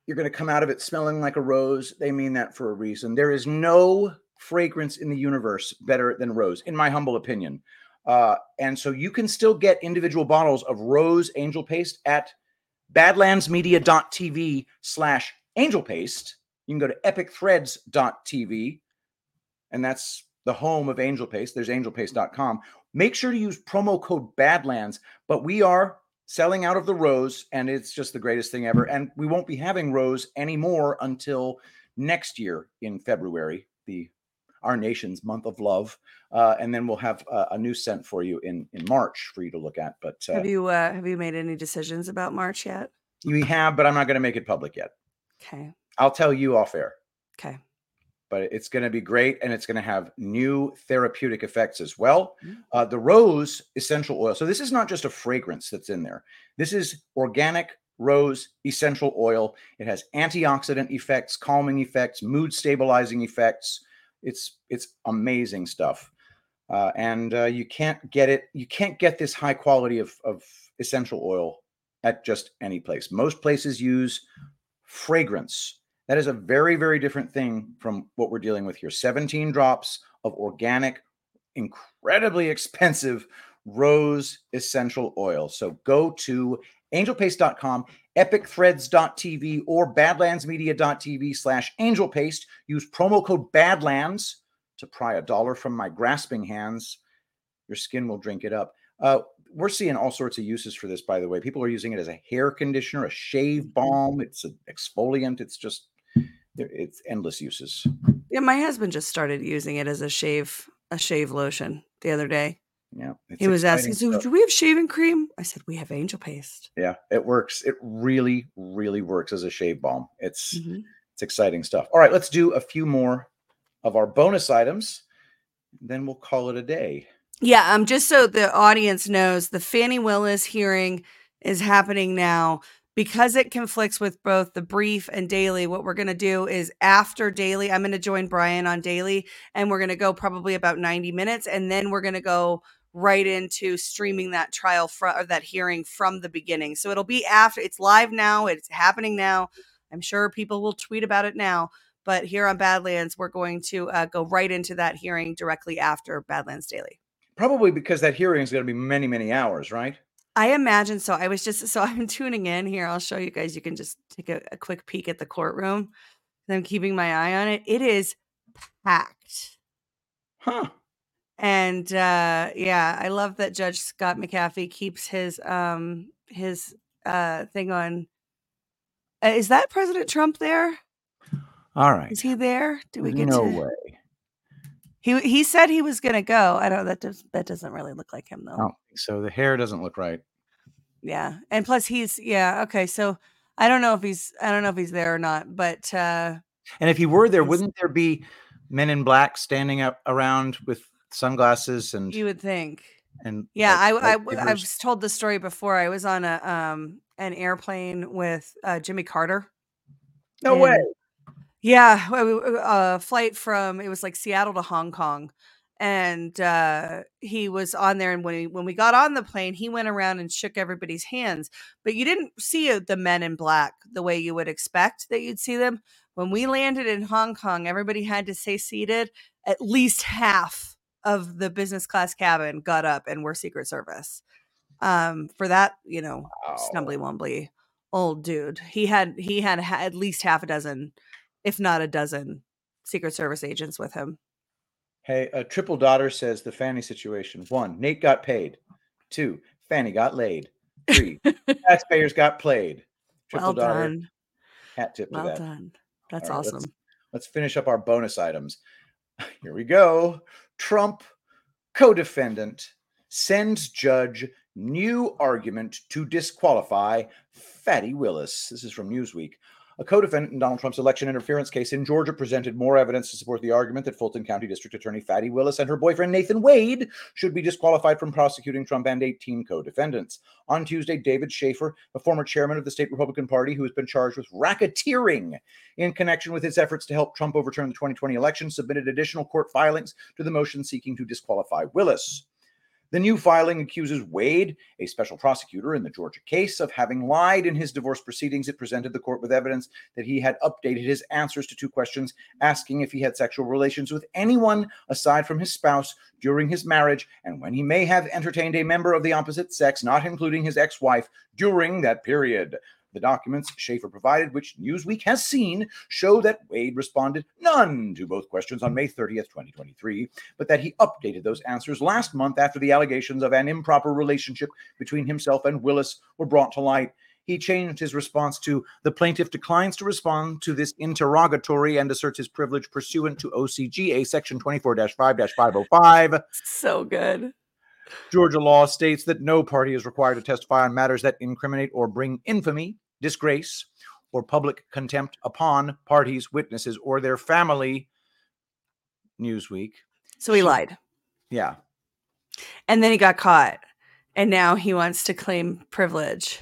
you're going to come out of it smelling like a rose, they mean that for a reason. There is no fragrance in the universe better than rose, in my humble opinion. Uh, and so you can still get individual bottles of rose angel paste at badlandsmedia.tv slash angel paste you can go to epicthreads.tv, and that's the home of Angel Paste. There's angelpaste.com. Make sure to use promo code Badlands, but we are selling out of the rose, and it's just the greatest thing ever. And we won't be having rose anymore until next year in February, the our nation's month of love, uh, and then we'll have a, a, new scent for you in in March for you to look at. But uh, have you uh, have you made any decisions about March yet? We have, but I'm not going to make it public yet. Okay. I'll tell you off air. Okay. But it's going to be great and it's going to have new therapeutic effects as well. Mm. Uh, the rose essential oil. So, this is not just a fragrance that's in there, this is organic rose essential oil. It has antioxidant effects, calming effects, mood stabilizing effects. It's it's amazing stuff, uh, and uh, you can't get it. You can't get this high quality of, of essential oil at just any place. Most places use fragrance that is a very, very different thing from what we're dealing with here. 17 drops of organic, incredibly expensive rose essential oil. So go to angelpaste.com, epicthreads.tv, or badlandsmedia.tv slash angelpaste. Use promo code badlands to pry a dollar from my grasping hands. Your skin will drink it up. Uh, we're seeing all sorts of uses for this, by the way. People are using it as a hair conditioner, a shave mm-hmm. balm, it's an exfoliant. It's just it's endless uses. Yeah, my husband just started using it as a shave a shave lotion the other day. Yeah, he was asking, "So, do we have shaving cream?" I said, "We have angel paste." Yeah, it works. It really, really works as a shave balm. It's mm-hmm. it's exciting stuff. All right, let's do a few more of our bonus items. Then we'll call it a day. Yeah, um, just so the audience knows, the Fani Willis hearing is happening now because it conflicts with both the brief and daily, what we're going to do is after daily, I'm going to join Brian on daily and we're going to go probably about 90 minutes and then we're going to go right into streaming that trial fr- or that hearing from the beginning. So it'll be after it's live now, it's happening now. I'm sure people will tweet about it now, but here on Badlands, we're going to uh, go right into that hearing directly after Badlands Daily. Probably because that hearing is going to be many, many hours, right? I imagine so. I was just so I'm tuning in here. I'll show you guys. You can just take a, a quick peek at the courtroom. I'm keeping my eye on it. It is packed. Huh. And uh yeah, I love that Judge Scott McAfee keeps his um his uh thing on. Uh, is that President Trump there? All right. Is he there? Do we get no to... way. He he said he was gonna go. I don't. That does that doesn't really look like him though. Oh, so the hair doesn't look right. Yeah, and plus he's yeah okay. So I don't know if he's I don't know if he's there or not, but uh and if he were there, wouldn't there be men in black standing up around with sunglasses and you would think and yeah like, I, I I was told the story before. I was on a um an airplane with uh, Jimmy Carter. No And- way. Yeah, a flight from it was like Seattle to Hong Kong, and uh, he was on there. And when we, when we got on the plane, he went around and shook everybody's hands. But you didn't see uh, the men in black the way you would expect that you'd see them. When we landed in Hong Kong, everybody had to stay seated. At least half of the business class cabin got up and were Secret Service. Um, for that, you know, Wow. stumbly wumbly old dude. He had he had ha- at least half a dozen, if not a dozen, Secret Service agents with him. Hey, a triple daughter says the Fanny situation. One, Nate got paid. Two, Fanny got laid. Three, taxpayers got played. Triple well daughter, done, hat tip to well that. done. That's right, let's- awesome. Let's finish up our bonus items. Here we go. Trump, co defendant, sends judge new argument to disqualify Fatty Willis. This is from Newsweek. A co defendant in Donald Trump's election interference case in Georgia presented more evidence to support the argument that Fulton County District Attorney Fatty Willis and her boyfriend Nathan Wade should be disqualified from prosecuting Trump and 18 co defendants. On Tuesday, David Shafer, a former chairman of the state Republican Party who has been charged with racketeering in connection with his efforts to help Trump overturn the 2020 election, submitted additional court filings to the motion seeking to disqualify Willis. The new filing accuses Wade, a special prosecutor in the Georgia case, of having lied in his divorce proceedings. It presented the court with evidence that he had updated his answers to two questions asking if he had sexual relations with anyone aside from his spouse during his marriage and when he may have entertained a member of the opposite sex, not including his ex wife, during that period. The documents Shafer provided, which Newsweek has seen, show that Wade responded none to both questions on May 30th, 2023, but that he updated those answers last month after the allegations of an improper relationship between himself and Willis were brought to light. He changed his response to the plaintiff declines to respond to this interrogatory and asserts his privilege pursuant to OCGA section 24 5 505. So good. Georgia law states that no party is required to testify on matters that incriminate or bring infamy, disgrace, or public contempt upon parties, witnesses, or their family. Newsweek. So he lied, Yeah. and then he got caught, and now he wants to claim privilege.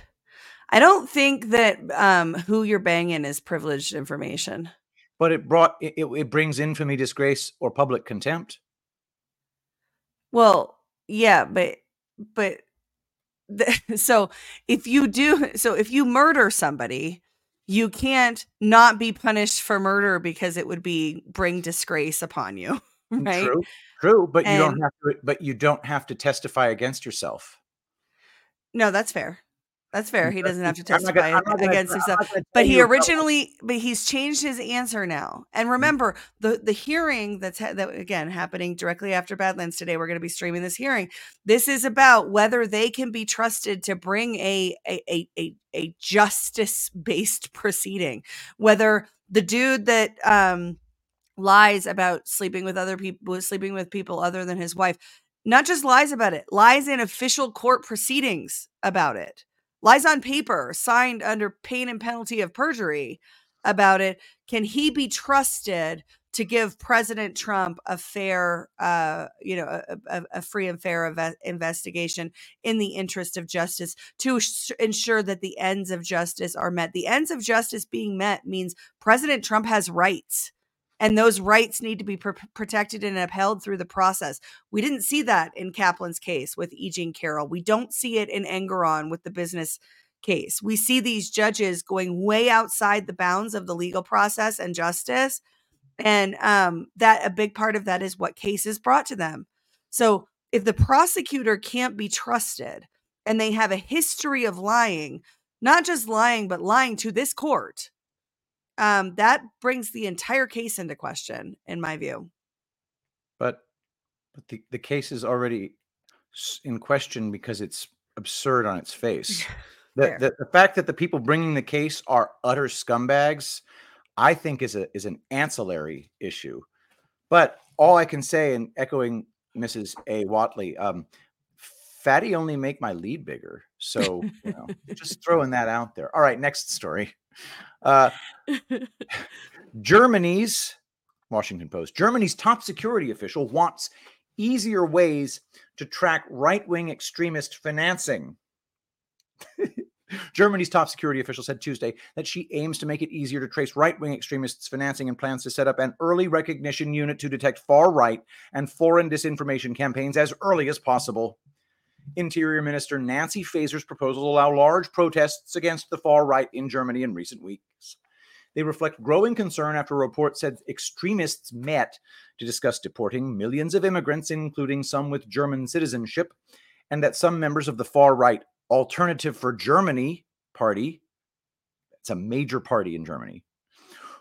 I don't think that um, who you're banging is privileged information. But it brought it, it, brings infamy, disgrace, or public contempt. Well, yeah, but but the, so if you do so if you murder somebody, you can't not be punished for murder because it would be bring disgrace upon you, mm, right? True. True. But you don't have to but you don't have to testify against yourself. No, that's fair. That's fair. He doesn't have to testify gonna- gonna- against himself. But he originally, but he's changed his answer now. And remember, the the hearing that's ha- that again happening directly after Badlands today. We're going to be streaming this hearing. This is about whether they can be trusted to bring a a a a, a justice based proceeding. Whether the dude that um lies about sleeping with other people, sleeping with people other than his wife, not just lies about it, lies in official court proceedings about it lies on paper signed under pain and penalty of perjury about it can he be trusted to give president trump a fair uh you know a, a, free and fair eve- investigation in the interest of justice to sh- ensure that the ends of justice are met? The ends of justice being met means president trump has rights and those rights need to be pr- protected and upheld through the process. We didn't see that in Kaplan's case with E. Jean Carroll. We don't see it in Engoron with the business case. We see these judges going way outside the bounds of the legal process and justice. And um, that a big part of that is what cases brought to them. So if the prosecutor can't be trusted and they have a history of lying, not just lying, but lying to this court, um, that brings the entire case into question, in my view. but but the, the case is already in question because it's absurd on its face. The, the, the fact that the people bringing the case are utter scumbags, I think is a is an ancillary issue. But all I can say, and echoing Mrs. A. Watley, um, Fatty only make my lead bigger. So you know, just throwing that out there. All right, next story. Uh, Germany's Washington Post. Germany's top security official wants easier ways to track right-wing extremist financing. Germany's top security official said Tuesday that she aims to make it easier to trace right wing extremists' financing and plans to set up an early recognition unit to detect far right and foreign disinformation campaigns as early as possible. Interior Minister Nancy Faeser's proposals allow large protests against the far right in Germany in recent weeks. They reflect growing concern after a report said extremists met to discuss deporting millions of immigrants, including some with German citizenship, and that some members of the far right Alternative for Germany party, it's a major party in Germany,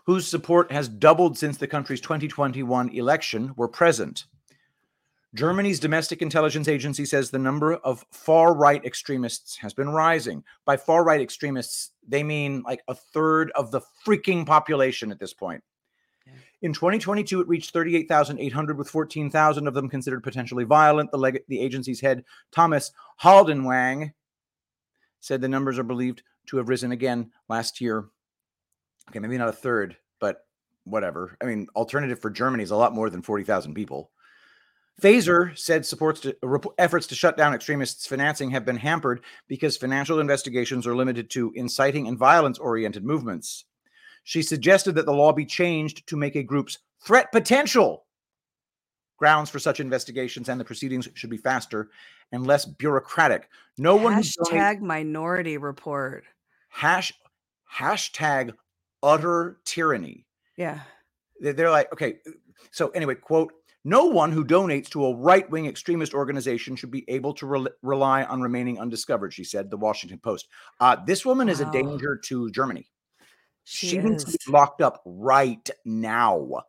whose support has doubled since the country's 2021 election, were present. Germany's domestic intelligence agency says the number of far right extremists has been rising. By far right extremists, they mean like a third of the freaking population at this point. In 2022, it reached 38,800, with 14,000 of them considered potentially violent. The, leg- the agency's head, Thomas Haldenwang, said the numbers are believed to have risen again last year. Okay, maybe not a third, but whatever. I mean, alternative for Germany is a lot more than 40,000 people. Faeser said supports to, efforts to shut down extremists' financing have been hampered because financial investigations are limited to inciting and violence oriented movements. She suggested that the law be changed to make a group's threat potential grounds for such investigations and the proceedings should be faster and less bureaucratic. No one hashtag minority report. Hash hashtag utter tyranny. Yeah. They're like, okay. So anyway, quote, no one who donates to a right wing extremist organization should be able to re- rely on remaining undiscovered, she said, the Washington Post. Uh, this woman wow. is a danger to Germany. She, she needs to be locked up right now.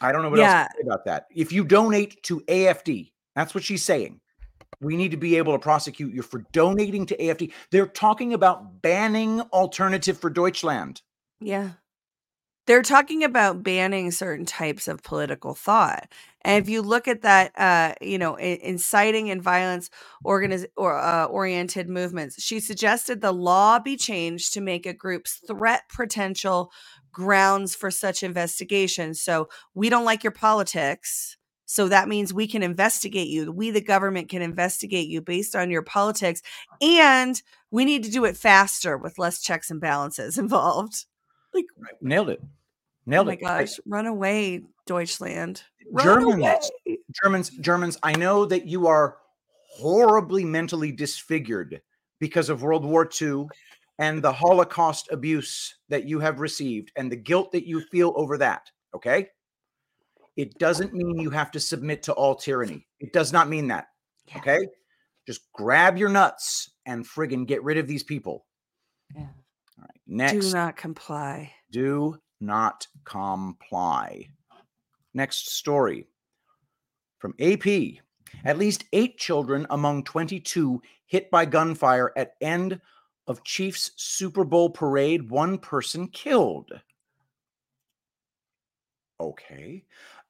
I don't know what yeah. else to say about that. If you donate to AFD, that's what she's saying. We need to be able to prosecute you for donating to AFD. They're talking about banning Alternative for Deutschland. Yeah. They're talking about banning certain types of political thought. And if you look at that, uh, you know, inciting and violence organiz- or uh, oriented movements, she suggested the law be changed to make a group's threat potential grounds for such investigations. So we don't like your politics. So that means we can investigate you. We, the government, can investigate you based on your politics. And we need to do it faster with less checks and balances involved. Like nailed it. Oh nailed oh it. my gosh, I, run away, Deutschland. Run Germans, away. Germans, Germans, I know that you are horribly mentally disfigured because of World War II and the Holocaust abuse that you have received and the guilt that you feel over that. Okay. It doesn't mean you have to submit to all tyranny. It does not mean that. Yeah. Okay. Just grab your nuts and friggin' get rid of these people. Yeah. All right. Next. Do not comply. Do not comply. Next story from AP. At least eight children among 22 hit by gunfire at end of Chiefs Super Bowl parade. One person killed. Okay.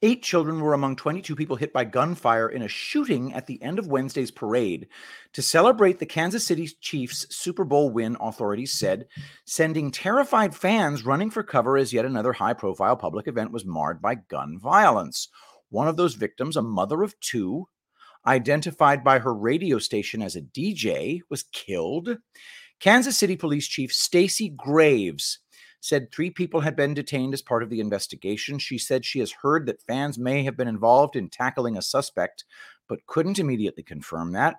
Eight children were among 22 people hit by gunfire in a shooting at the end of Wednesday's parade. To celebrate the Kansas City Chiefs Super Bowl win, authorities said, sending terrified fans running for cover as yet another high profile public event was marred by gun violence. One of those victims, a mother of two, identified by her radio station as a DJ, was killed. Kansas City Police Chief Stacy Graves said three people had been detained as part of the investigation. She said she has heard that fans may have been involved in tackling a suspect, but couldn't immediately confirm that.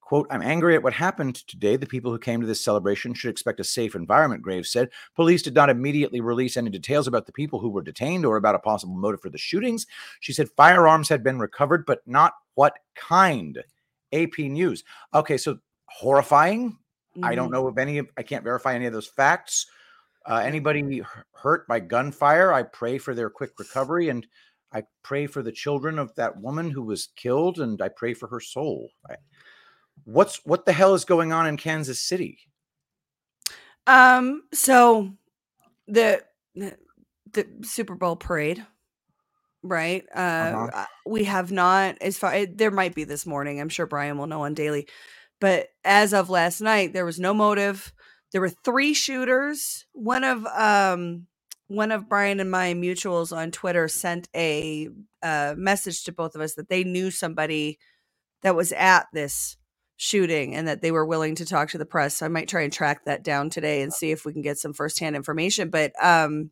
Quote, I'm angry at what happened today. The people who came to this celebration should expect a safe environment, Graves said. Police did not immediately release any details about the people who were detained or about a possible motive for the shootings. She said firearms had been recovered, but not what kind. AP News. Okay, so horrifying. Mm-hmm. I don't mm-hmm. know if any, I can't verify any of those facts. Uh, anybody hurt by gunfire, I pray for their quick recovery, and I pray for the children of that woman who was killed, and I pray for her soul. I, what's what the hell is going on in Kansas City? Um, so the the Super Bowl parade, right? Uh, uh-huh. Uh, we have not as far. There might be this morning. I'm sure Brian will know on daily, but as of last night, there was no motive there were three shooters. One of um one of Brian and my mutuals on Twitter sent a uh, message to both of us that they knew somebody that was at this shooting and that they were willing to talk to the press. So I might try and track that down today and see if we can get some firsthand information. But um,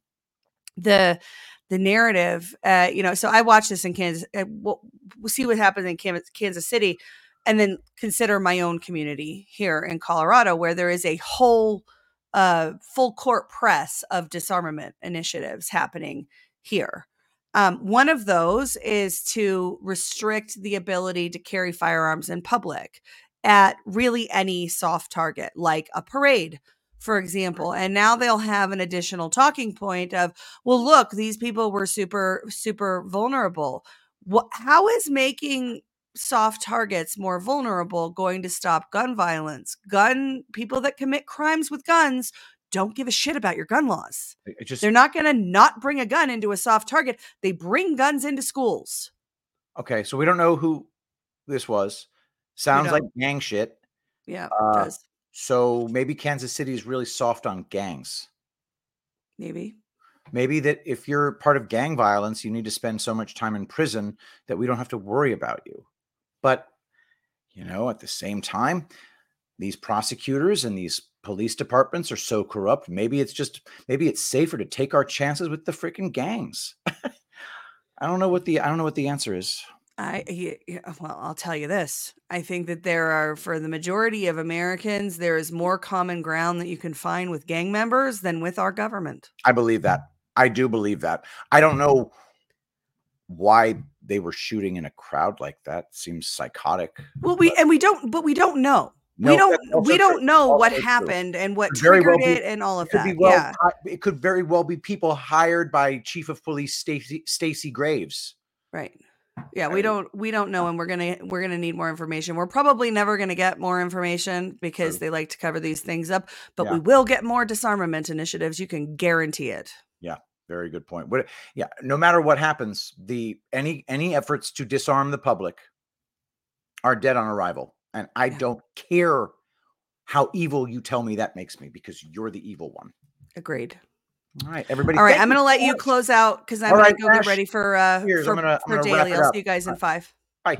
the the narrative, uh, you know, so I watched this in Kansas. Uh, we'll, we'll see what happens in Kansas City, and then consider my own community here in Colorado, where there is a whole uh, full court press of disarmament initiatives happening here. Um, one of those is to restrict the ability to carry firearms in public at really any soft target, like a parade, for example. And now they'll have an additional talking point of, well, look, these people were super, super vulnerable. What, how is making soft targets more vulnerable going to stop gun violence? Gun people that commit crimes with guns don't give a shit about your gun laws. Just, They're not going to not bring a gun into a soft target. They bring guns into schools. Okay, so we don't know who this was. Sounds like gang shit. Yeah, uh, does. So maybe Kansas City is really soft on gangs. Maybe. Maybe that if you're part of gang violence, you need to spend so much time in prison that we don't have to worry about you. But, you know, at the same time, these prosecutors and these police departments are so corrupt. Maybe it's just maybe it's safer to take our chances with the freaking gangs. I don't know what the I don't know what the answer is. I yeah, uh, well, I'll tell you this. I think that there are for the majority of Americans there is more common ground that you can find with gang members than with our government. I believe that. I do believe that. I don't know why they were shooting in a crowd like that. Seems psychotic. Well, we and we don't but we don't know. No, we don't we don't know what happened and what triggered well be, it and all of that. Well, yeah. It could very well be people hired by Chief of Police Stacy Stacy Graves. Right. Yeah, we don't we don't know and we're going to we're going to need more information. We're probably never going to get more information because they like to cover these things up, but yeah. we will get more disarmament initiatives. You can guarantee it. Yeah, very good point. What yeah, no matter what happens, the any any efforts to disarm the public are dead on arrival. And I yeah. don't care how evil you tell me that makes me because you're the evil one. Agreed. All right, everybody. All right, I'm going to let you close out because I'm going right, to go Ashe, get ready for uh for, I'm gonna, for I'm daily. I'll see you guys in five. Bye.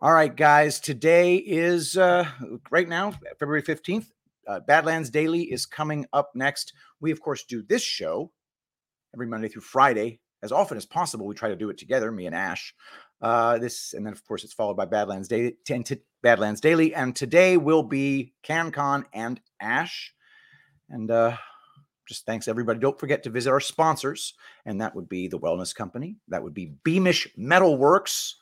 All right, guys. Today is uh right now February 15th. Uh, Badlands Daily is coming up next. We of course do this show every Monday through Friday as often as possible. We try to do it together, me and Ashe. Uh, this and then of course it's followed by Badlands Daily. Badlands Daily, and today will be CannCon and Ashe. And uh, just thanks everybody. Don't forget to visit our sponsors, and that would be the Wellness Company. That would be Beamish Metal Works.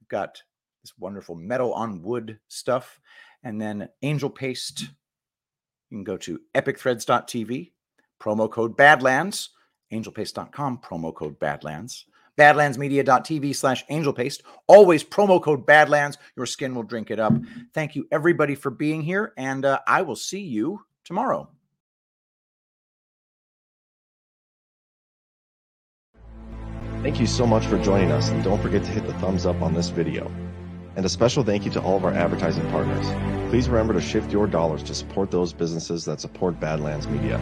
We've got this wonderful metal on wood stuff, and then Angel Paste. You can go to epicthreads.tv, promo code Badlands, angelpaste.com, promo code Badlands badlandsmedia.tv slash angelpaste. Always promo code badlands. Your skin will drink it up. Thank you, everybody, for being here. And uh, I will see you tomorrow. Thank you so much for joining us. And don't forget to hit the thumbs up on this video. And a special thank you to all of our advertising partners. Please remember to shift your dollars to support those businesses that support Badlands Media.